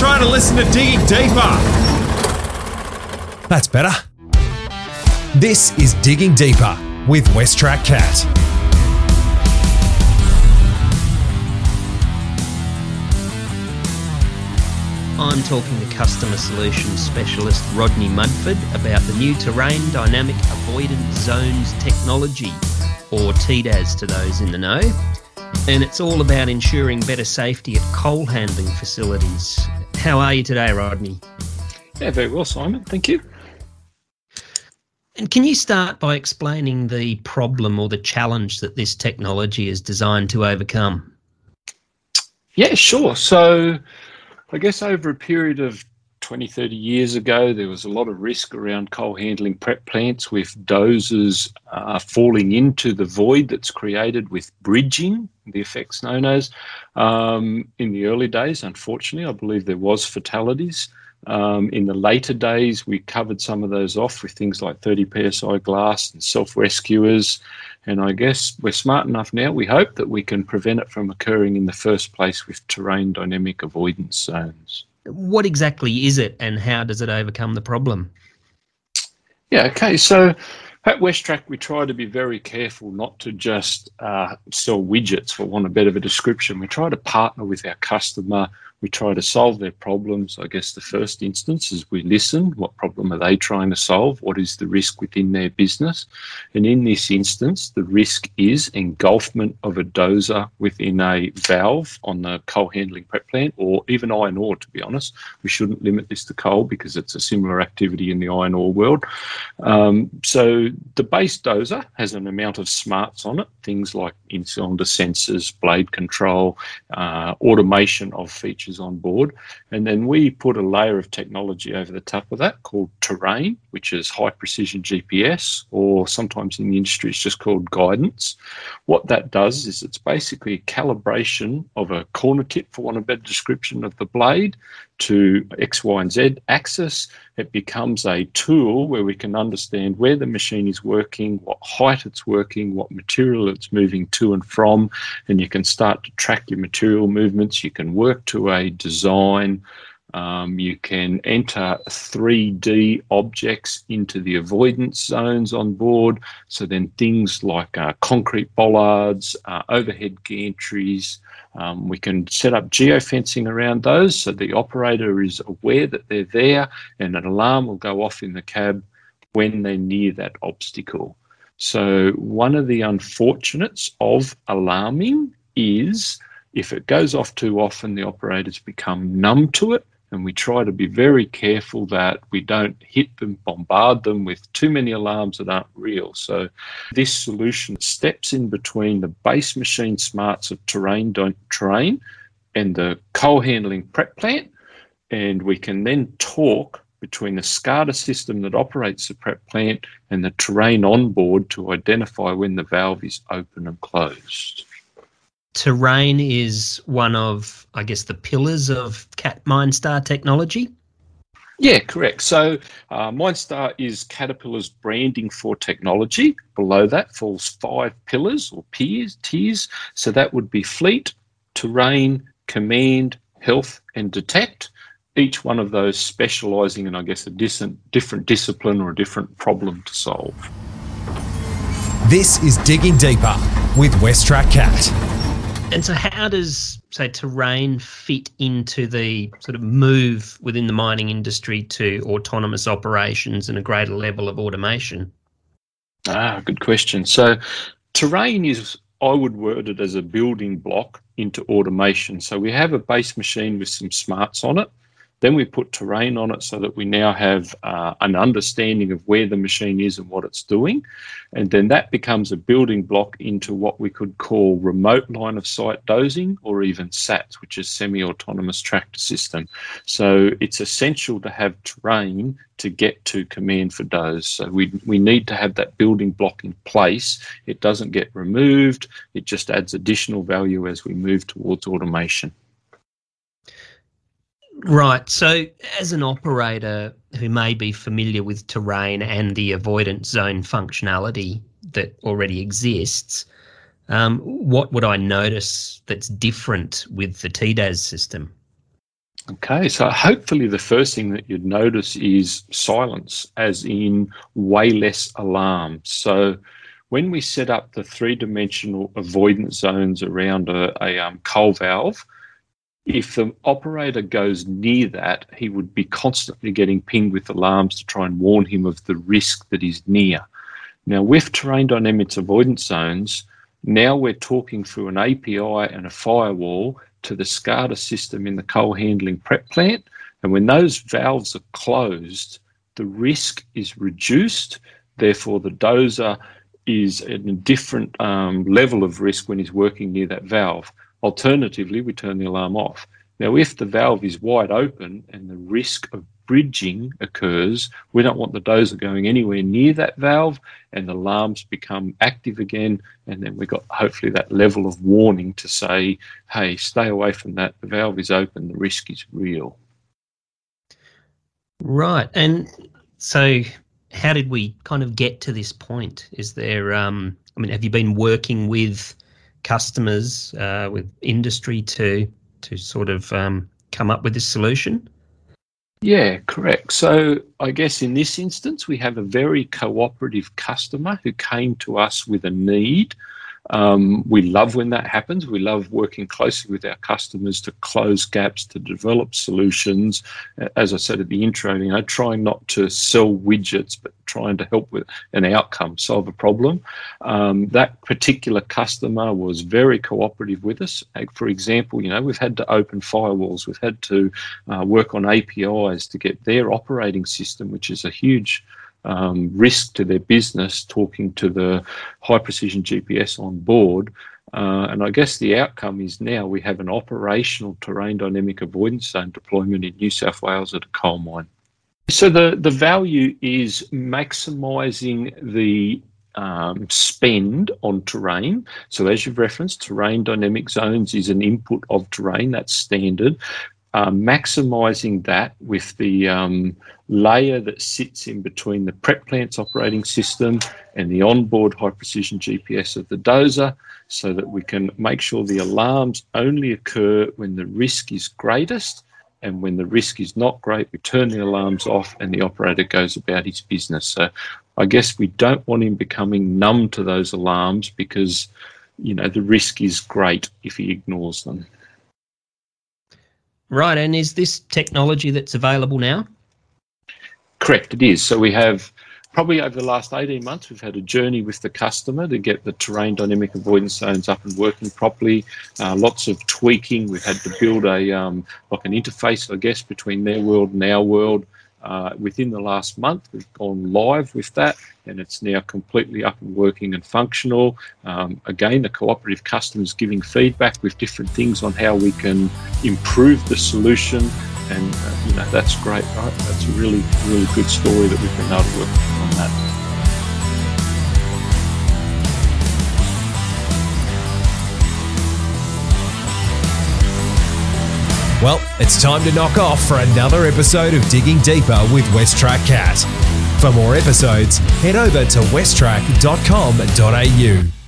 trying to listen to Digging Deeper. That's better. This is Digging Deeper with WesTrac Cat. I'm talking to customer solutions specialist Rodney Mudford about the new terrain dynamic avoidance zones technology, or TDAZ to those in the know. And it's all about ensuring better safety at coal handling facilities. How are you today, Rodney? Yeah, very well, Simon. Thank you. And can you start by explaining the problem or the challenge that this technology is designed to overcome? Yeah, sure. So, I guess over a period of 20, 30 years ago, there was a lot of risk around coal handling prep plants with dozers uh, falling into the void that's created with bridging, the effects known as. Um, in the early days, unfortunately, I believe there was fatalities. Um, in the later days, we covered some of those off with things like 30 psi glass and self rescuers. And I guess we're smart enough now, we hope, that we can prevent it from occurring in the first place with terrain dynamic avoidance zones. What exactly is it and how does it overcome the problem? Yeah, okay. So at WesTrac, we try to be very careful not to just uh, sell widgets, for want of a better of a description. We try to partner with our customer we try to solve their problems. I guess the first instance is we listen. What problem are they trying to solve? What is the risk within their business? And in this instance, the risk is engulfment of a dozer within a valve on the coal handling prep plant or even iron ore, to be honest. We shouldn't limit this to coal because it's a similar activity in the iron ore world. Um, so the base dozer has an amount of smarts on it, things like in cylinder sensors, blade control, uh, automation of features on board. And then we put a layer of technology over the top of that called terrain, which is high precision GPS, or sometimes in the industry it's just called guidance. What that does is it's basically a calibration of a corner tip, for want of a better description, of the blade to X, Y, and Z axis. It becomes a tool where we can understand where the machine is working, what height it's working, what material it's moving to and from, and you can start to track your material movements. You can work to a design. Um, you can enter 3D objects into the avoidance zones on board. So then things like uh, concrete bollards, uh, overhead gantries, um, we can set up geofencing around those so the operator is aware that they're there and an alarm will go off in the cab when they're near that obstacle. So, one of the unfortunates of alarming is if it goes off too often, the operators become numb to it and we try to be very careful that we don't hit them, bombard them with too many alarms that aren't real. So, this solution steps in between the base machine smarts of terrain don't terrain and the coal handling prep plant, and we can then talk between the SCADA system that operates the prep plant and the terrain on board to identify when the valve is open and closed terrain is one of, I guess, the pillars of Cat MineStar technology. Yeah, correct. So uh, MineStar is Caterpillar's branding for technology. Below that falls five pillars or peers, tiers. So that would be fleet, terrain, command, health, and detect. Each one of those specialising in, I guess, a different, different discipline or a different problem to solve. This is Digging Deeper with WesTrac Cat. And so, how does, say, terrain fit into the sort of move within the mining industry to autonomous operations and a greater level of automation? Ah, good question. So, terrain is, I would word it as a building block into automation. So, we have a base machine with some smarts on it. Then we put terrain on it so that we now have uh, an understanding of where the machine is and what it's doing. And then that becomes a building block into what we could call remote line of sight dozing or even SATs, which is semi autonomous tractor system. So it's essential to have terrain to get to command for doze. So we, we need to have that building block in place. It doesn't get removed, it just adds additional value as we move towards automation. Right. So, as an operator who may be familiar with terrain and the avoidance zone functionality that already exists, um, what would I notice that's different with the TDAZ system? Okay, so hopefully the first thing that you'd notice is silence, as in way less alarm. So when we set up the three-dimensional avoidance zones around a, a um, coal valve, if the operator goes near that, he would be constantly getting pinged with alarms to try and warn him of the risk that is near. Now, with terrain dynamics avoidance zones, now we're talking through an API and a firewall to the SCADA system in the coal handling prep plant. And when those valves are closed, the risk is reduced. Therefore, the dozer is at a different um, level of risk when he's working near that valve. Alternatively, we turn the alarm off. Now, if the valve is wide open and the risk of bridging occurs, we don't want the dozer going anywhere near that valve and the alarms become active again. And then we've got hopefully that level of warning to say, hey, stay away from that. The valve is open, the risk is real. Right. And so, how did we kind of get to this point? Is there, um, I mean, have you been working with customers, uh, with industry to to sort of um, come up with this solution? Yeah, correct. So I guess in this instance, we have a very cooperative customer who came to us with a need um, we love when that happens. We love working closely with our customers to close gaps, to develop solutions. As I said at the intro, you know, trying not to sell widgets, but trying to help with an outcome, solve a problem. Um, that particular customer was very cooperative with us. For example, you know, we've had to open firewalls, we've had to uh, work on APIs to get their operating system, which is a huge um, risk to their business talking to the high precision GPS on board. Uh, and I guess the outcome is now we have an operational terrain dynamic avoidance zone deployment in New South Wales at a coal mine. So the, the value is maximising the um, spend on terrain. So as you've referenced, terrain dynamic zones is an input of terrain, that's standard uh, maximizing that with the um, layer that sits in between the prep plant's operating system and the onboard high precision GPS of the dozer so that we can make sure the alarms only occur when the risk is greatest. And when the risk is not great we turn the alarms off and the operator goes about his business. So i guess we don't want him becoming numb to those alarms because you know the risk is great if he ignores them Right, and is this technology that's available now? Correct, it is. So we have probably over the last 18 months, we've had a journey with the customer to get the terrain dynamic avoidance zones up and working properly. Uh, lots of tweaking. We've had to build a um, like an interface, I guess, between their world and our world. Uh, within the last month, we've gone live with that, and it's now completely up and working and functional. Um, again, the cooperative customers giving feedback with different things on how we can improve the solution, and uh, you know that's great, right? That's a really, really good story that we've been able to work on that. Well, it's time to knock off for another episode of Digging Deeper with Westrac Cat. For more episodes, head over to westrac.com.au.